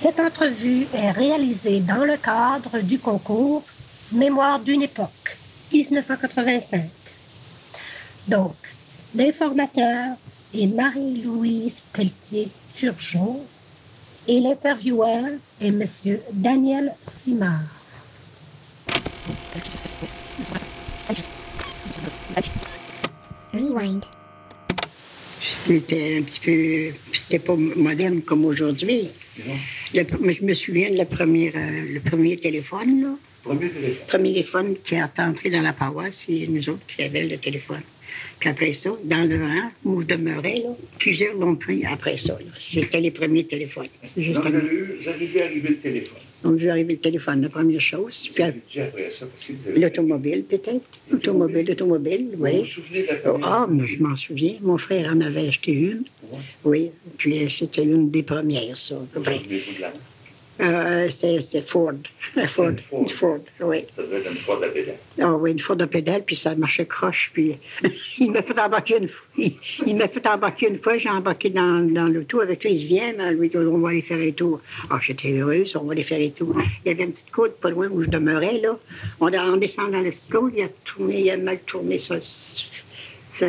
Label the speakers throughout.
Speaker 1: Cette entrevue est réalisée dans le cadre du concours Mémoire d'une époque, 1985. Donc, l'informateur est Marie-Louise Pelletier-Turgeon et l'intervieweur est M. Daniel Simard.
Speaker 2: Rewind.
Speaker 3: C'était un petit peu. C'était pas moderne comme aujourd'hui. Le- je me souviens de la première, euh, le premier téléphone, là.
Speaker 4: Premier téléphone.
Speaker 3: premier téléphone qui est entré dans la paroisse, c'est nous autres qui avions le téléphone. Puis après ça, dans le rang où je demeurais, là, plusieurs l'ont pris après ça. C'était les premiers téléphones. Juste
Speaker 4: Donc, vous avez, eu- vous avez vu arriver le téléphone.
Speaker 3: Donc, j'ai arrivé le téléphone, la première chose. Puis
Speaker 4: Puis après ça, parce que vous avez-
Speaker 3: l'automobile, peut-être. L'automobile, l'automobile,
Speaker 4: Vous vous
Speaker 3: oui. Ah, mais je m'en souviens. Mon frère en avait acheté une. Oui. Puis c'était une des premières, ça. à peu
Speaker 4: Vous
Speaker 3: près. Euh, c'est Ford. Ford.
Speaker 4: Ford.
Speaker 3: Ford, oui.
Speaker 4: Ça devait être une de la pédale.
Speaker 3: Ah oui, une Ford de pédale, puis ça marchait croche. Puis il m'a fait embarquer une fois. Il, il m'a fait embarquer une fois. J'ai embarqué dans, dans l'auto avec lui. Il vient, lui, on va aller faire un tour. Ah, j'étais heureuse, on va aller faire un tour. Il y avait une petite côte pas loin où je demeurais, là. On, on descend dans la petite côte, il a tourné, il a mal tourné sa, sa,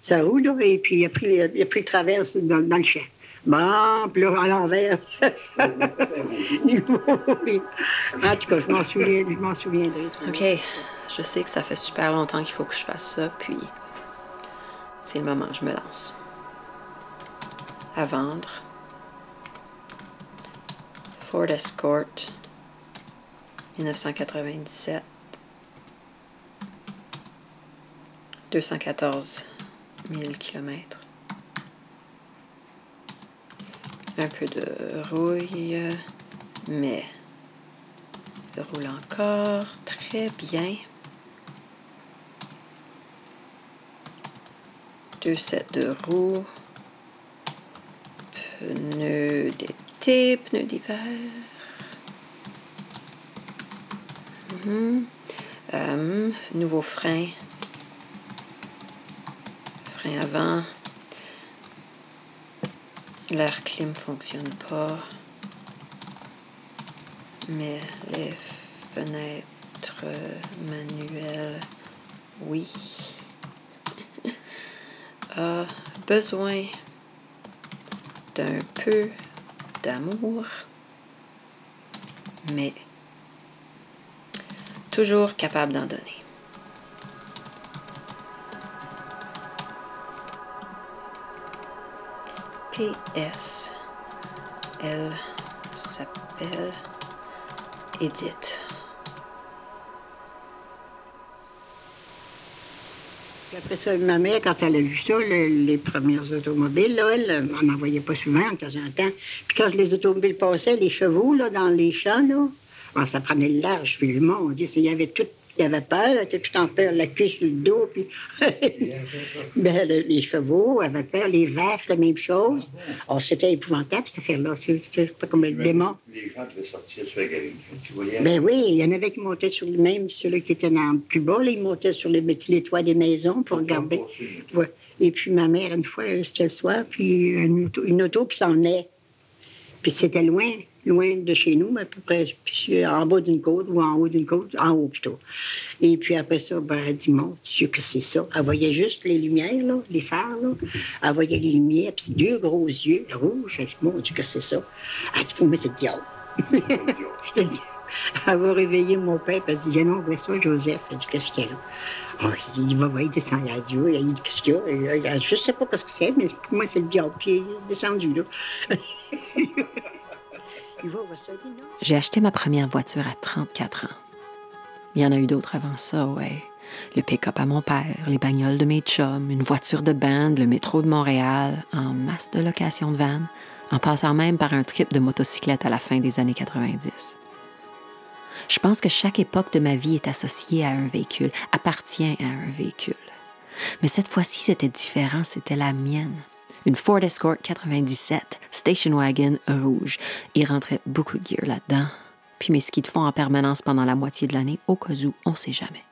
Speaker 3: sa roue, là, et puis il a pris, il a pris le travers dans, dans le champ. Bon, puis là, à l'envers. En tout cas, je m'en souviens, je m'en souviendrai.
Speaker 5: OK, je sais que ça fait super longtemps qu'il faut que je fasse ça, puis c'est le moment, je me lance. À vendre. Ford Escort, 1997. 214 000 km. Un peu de rouille, mais il roule encore très bien. Deux sets de roues. Pneus d'été, pneus d'hiver. Mhm. Euh, nouveau frein. Frein avant. L'air clim fonctionne pas. Mais les fenêtres manuelles, oui. A besoin d'un peu d'amour, mais toujours capable d'en donner. PS. Elle s'appelle Edith.
Speaker 3: Après ça, ma mère, quand elle a vu ça, le- les premières automobiles, là, elle n'en envoyait pas souvent, de temps en temps. Puis quand les automobiles passaient, les chevaux, là, dans les champs, là, bon, ça prenait le large, puis le monde, il y avait tout, il avait peur, elle était tout en peur, la cuisse sur le dos, puis... ben, le- les chevaux avaient peur, les vaches, la même chose. Oh, c'était épouvantable, cette affaire-là. C'est pas comme le démon.
Speaker 4: Les gens devaient sortir sur la galerie. Tu voyais?
Speaker 3: Ben oui, il y en avait qui montaient sur le même, celui qui était dans le plus bas, là, ils montaient sur les, les toits des maisons pour regarder. Ouais. Et puis ma mère, une fois, c'était le soir, puis une auto, une auto qui s'en est. Puis c'était loin, loin de chez nous, mais à peu près puis en bas d'une côte ou en haut d'une côte, en haut plutôt. Et puis après ça, ben, elle dit, mon Dieu, que c'est ça. Elle voyait juste les lumières, là, les phares, là. Elle voyait les lumières, puis deux gros yeux rouges. Elle dit, mon Dieu, que c'est ça. Elle dit, faut mettre le diable. Elle dit, elle va réveiller mon père, puis elle dit, non, ça, Joseph. Elle dit, qu'est-ce qu'il y a là? Ah, il va voir, il descend, il a dit, il qu'est-ce qu'il y a? Je sais pas ce que c'est, mais pour moi, c'est le diable qui est descendu, là.
Speaker 5: J'ai acheté ma première voiture à 34 ans. Il y en a eu d'autres avant ça, ouais. Le pick-up à mon père, les bagnoles de mes chums, une voiture de band, le métro de Montréal, en masse de location de van, en passant même par un trip de motocyclette à la fin des années 90. Je pense que chaque époque de ma vie est associée à un véhicule, appartient à un véhicule. Mais cette fois-ci, c'était différent, c'était la mienne. Une Ford Escort 97, station wagon rouge. Il rentrait beaucoup de gear là-dedans. Puis mes skis de fond en permanence pendant la moitié de l'année, au cas où, on sait jamais.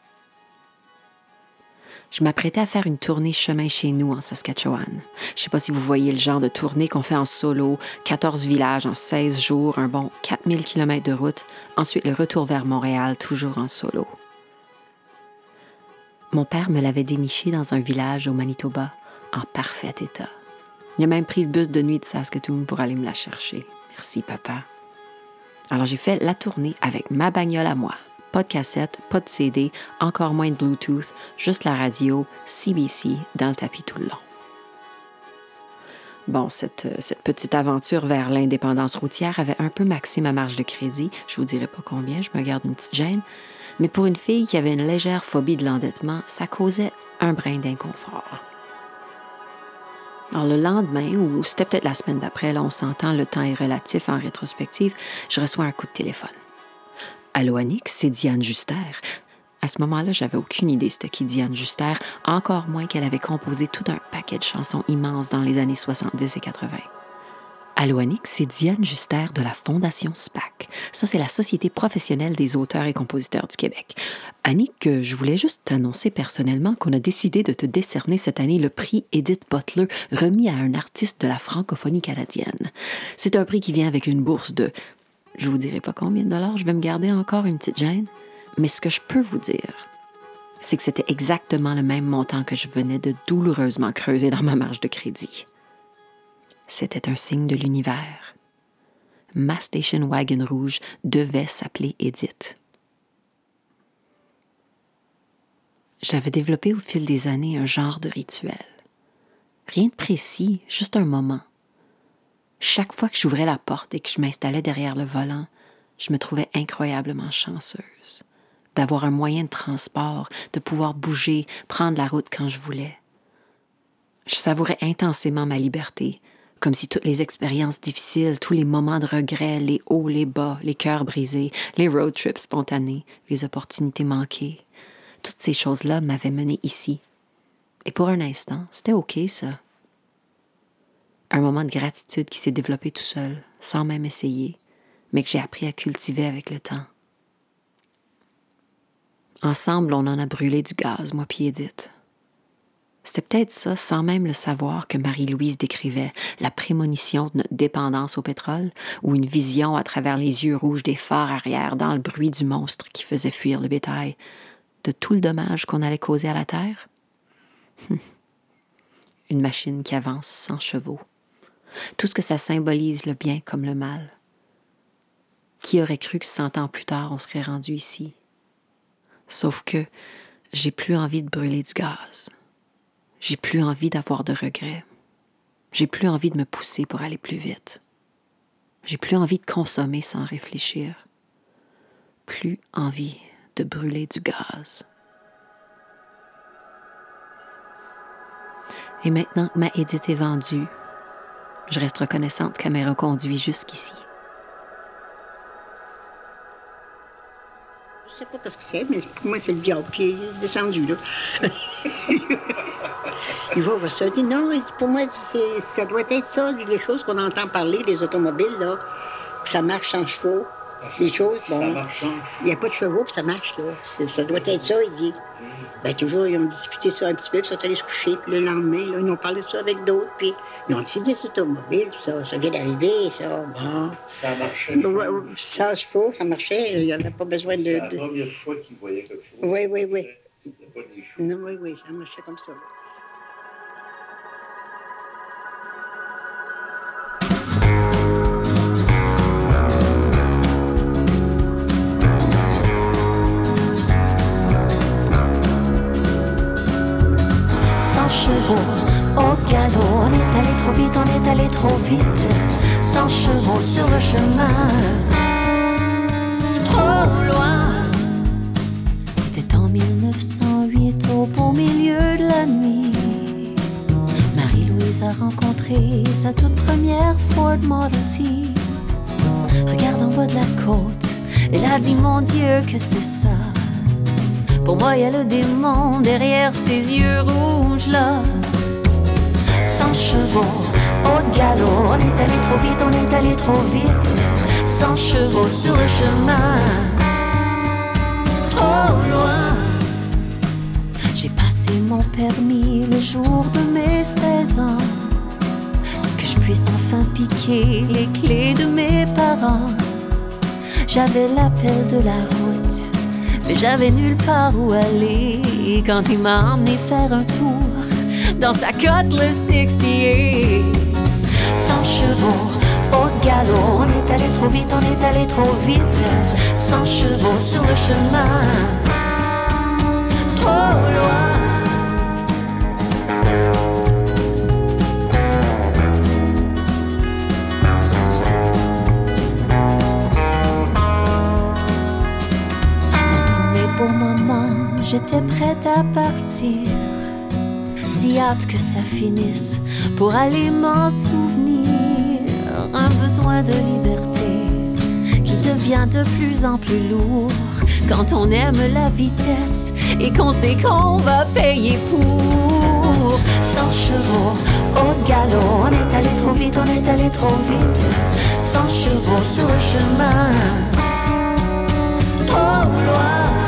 Speaker 5: je m'apprêtais à faire une tournée chemin chez nous en Saskatchewan. Je sais pas si vous voyez le genre de tournée qu'on fait en solo, 14 villages en 16 jours, un bon 4000 km de route, ensuite le retour vers Montréal, toujours en solo. Mon père me l'avait déniché dans un village au Manitoba, en parfait état. A même pris le bus de nuit de Saskatoon pour aller me la chercher. Merci, papa. Alors j'ai fait la tournée avec ma bagnole à moi. Pas de cassette, pas de CD, encore moins de Bluetooth, juste la radio, CBC, dans le tapis tout le long. Bon, cette, cette petite aventure vers l'indépendance routière avait un peu maxé ma marge de crédit. Je vous dirai pas combien, je me garde une petite gêne. Mais pour une fille qui avait une légère phobie de l'endettement, ça causait un brin d'inconfort. Alors le lendemain, ou c'était peut-être la semaine d'après, là on s'entend, le temps est relatif en rétrospective, je reçois un coup de téléphone. Allô Annick, c'est Diane Juster. À ce moment-là, j'avais aucune idée c'était qui Diane Juster, encore moins qu'elle avait composé tout un paquet de chansons immenses dans les années 70 et 80. Allô Annick, c'est Diane Juster de la Fondation SPAC. Ça, c'est la Société professionnelle des auteurs et compositeurs du Québec. Annick, euh, je voulais juste t'annoncer personnellement qu'on a décidé de te décerner cette année le prix Edith Butler remis à un artiste de la francophonie canadienne. C'est un prix qui vient avec une bourse de... Je vous dirai pas combien de dollars, je vais me garder encore une petite gêne. Mais ce que je peux vous dire, c'est que c'était exactement le même montant que je venais de douloureusement creuser dans ma marge de crédit c'était un signe de l'univers. Ma station wagon rouge devait s'appeler Edith. J'avais développé au fil des années un genre de rituel. Rien de précis, juste un moment. Chaque fois que j'ouvrais la porte et que je m'installais derrière le volant, je me trouvais incroyablement chanceuse d'avoir un moyen de transport, de pouvoir bouger, prendre la route quand je voulais. Je savourais intensément ma liberté, comme si toutes les expériences difficiles, tous les moments de regret, les hauts, les bas, les cœurs brisés, les road trips spontanés, les opportunités manquées, toutes ces choses-là m'avaient mené ici. Et pour un instant, c'était OK, ça. Un moment de gratitude qui s'est développé tout seul, sans même essayer, mais que j'ai appris à cultiver avec le temps. Ensemble, on en a brûlé du gaz, moi puis Edith. C'est peut-être ça, sans même le savoir, que Marie-Louise décrivait, la prémonition de notre dépendance au pétrole, ou une vision à travers les yeux rouges des phares arrière dans le bruit du monstre qui faisait fuir le bétail, de tout le dommage qu'on allait causer à la terre? une machine qui avance sans chevaux. Tout ce que ça symbolise, le bien comme le mal. Qui aurait cru que cent ans plus tard, on serait rendu ici? Sauf que j'ai plus envie de brûler du gaz. J'ai plus envie d'avoir de regrets. J'ai plus envie de me pousser pour aller plus vite. J'ai plus envie de consommer sans réfléchir. Plus envie de brûler du gaz. Et maintenant que ma Edith est vendue, je reste reconnaissante qu'elle m'ait reconduit jusqu'ici.
Speaker 3: Je sais pas ce que c'est, mais pour moi, c'est le diable qui est descendu. Il va voir ça. Il dit non, pour moi, ça doit être ça, les choses qu'on entend parler des automobiles, là. Ça marche sans chevaux. Ces choses, bon. Il n'y a pas de chevaux, puis ça marche, là. Ça doit être ça, il dit. Ben, toujours, ils ont discuté ça un petit peu, puis ils sont allés se coucher. Puis le lendemain, là, ils ont parlé de ça avec d'autres, puis ils ont dit des automobiles, ça, ça vient d'arriver, ça. Bon.
Speaker 4: Ça marchait.
Speaker 3: Sans chevaux, ça marchait. Il n'y avait pas besoin de.
Speaker 4: C'est la première fois qu'ils voyaient quelque chose.
Speaker 3: Oui, oui, oui.
Speaker 4: C'était pas des chevaux.
Speaker 3: Non, oui, oui, ça marchait comme ça.
Speaker 2: Au galop. On est allé trop vite, on est allé trop vite. Sans chevaux sur le chemin. Trop loin. C'était en 1908, au beau milieu de la nuit. Marie-Louise a rencontré sa toute première Ford Model T. Regarde en bas de la côte, elle a dit mon Dieu que c'est ça. Pour moi, y a le démon derrière ses yeux rouges là. Sans chevaux, au galop, on est allé trop vite, on est allé trop vite. Sans chevaux sur le chemin, trop loin. J'ai passé
Speaker 5: mon permis le jour de mes 16 ans. Que je puisse enfin piquer les clés de mes parents. J'avais l'appel de la route, j'avais nulle part où aller. Quand il m'a emmené faire un tour dans sa Cutlass 68, sans chevaux, au galop, on est allé trop vite, on est allé trop vite, sans chevaux sur le chemin, trop loin. Si hâte que ça finisse pour aller m'en souvenir. Un besoin de liberté qui devient de plus en plus lourd quand on aime la vitesse et qu'on sait qu'on va payer pour. Sans chevaux, au galop, on est allé trop vite, on est allé trop vite. Sans chevaux sur le chemin, trop loin.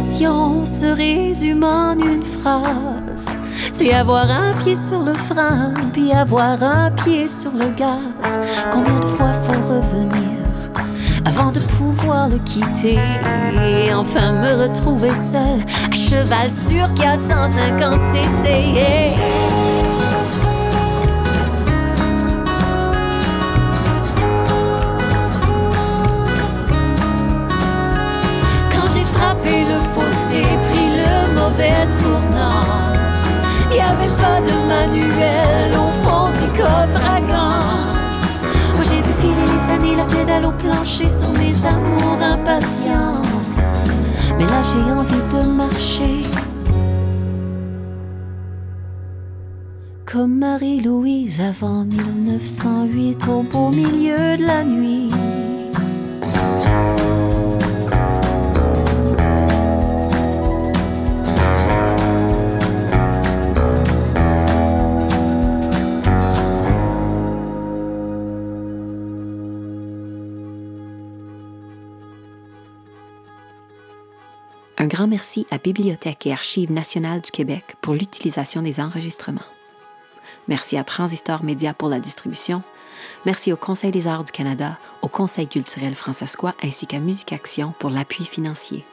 Speaker 5: Situation se résume en une phrase, c'est avoir un pied sur le frein, puis avoir un pied sur le gaz. Combien de fois faut revenir avant de pouvoir le quitter? Et enfin me retrouver seul à cheval sur 450 cc. Sur mes amours impatients. Mais là j'ai envie de marcher. Comme Marie-Louise avant 1908 au beau milieu de la nuit.
Speaker 6: Merci à Bibliothèque et Archives nationales du Québec pour l'utilisation des enregistrements. Merci à Transistor Média pour la distribution. Merci au Conseil des arts du Canada, au Conseil culturel francescois ainsi qu'à Musique Action pour l'appui financier.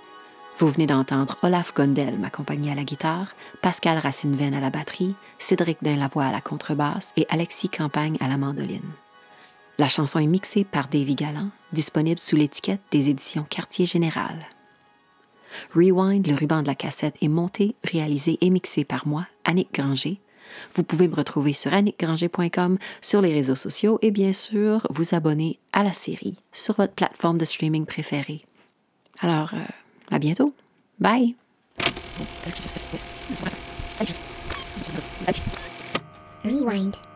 Speaker 6: Vous venez d'entendre Olaf Gondel m'accompagner à la guitare, Pascal Racine-Venn à la batterie, Cédric Dainlavoie à la contrebasse et Alexis Campagne à la mandoline. La chanson est mixée par Davy Galland, disponible sous l'étiquette des éditions Quartier Général. Rewind, le ruban de la cassette, est monté, réalisé et mixé par moi, Annick Granger. Vous pouvez me retrouver sur annickgranger.com, sur les réseaux sociaux et bien sûr vous abonner à la série sur votre plateforme de streaming préférée. Alors, euh, à bientôt. Bye!
Speaker 2: Rewind.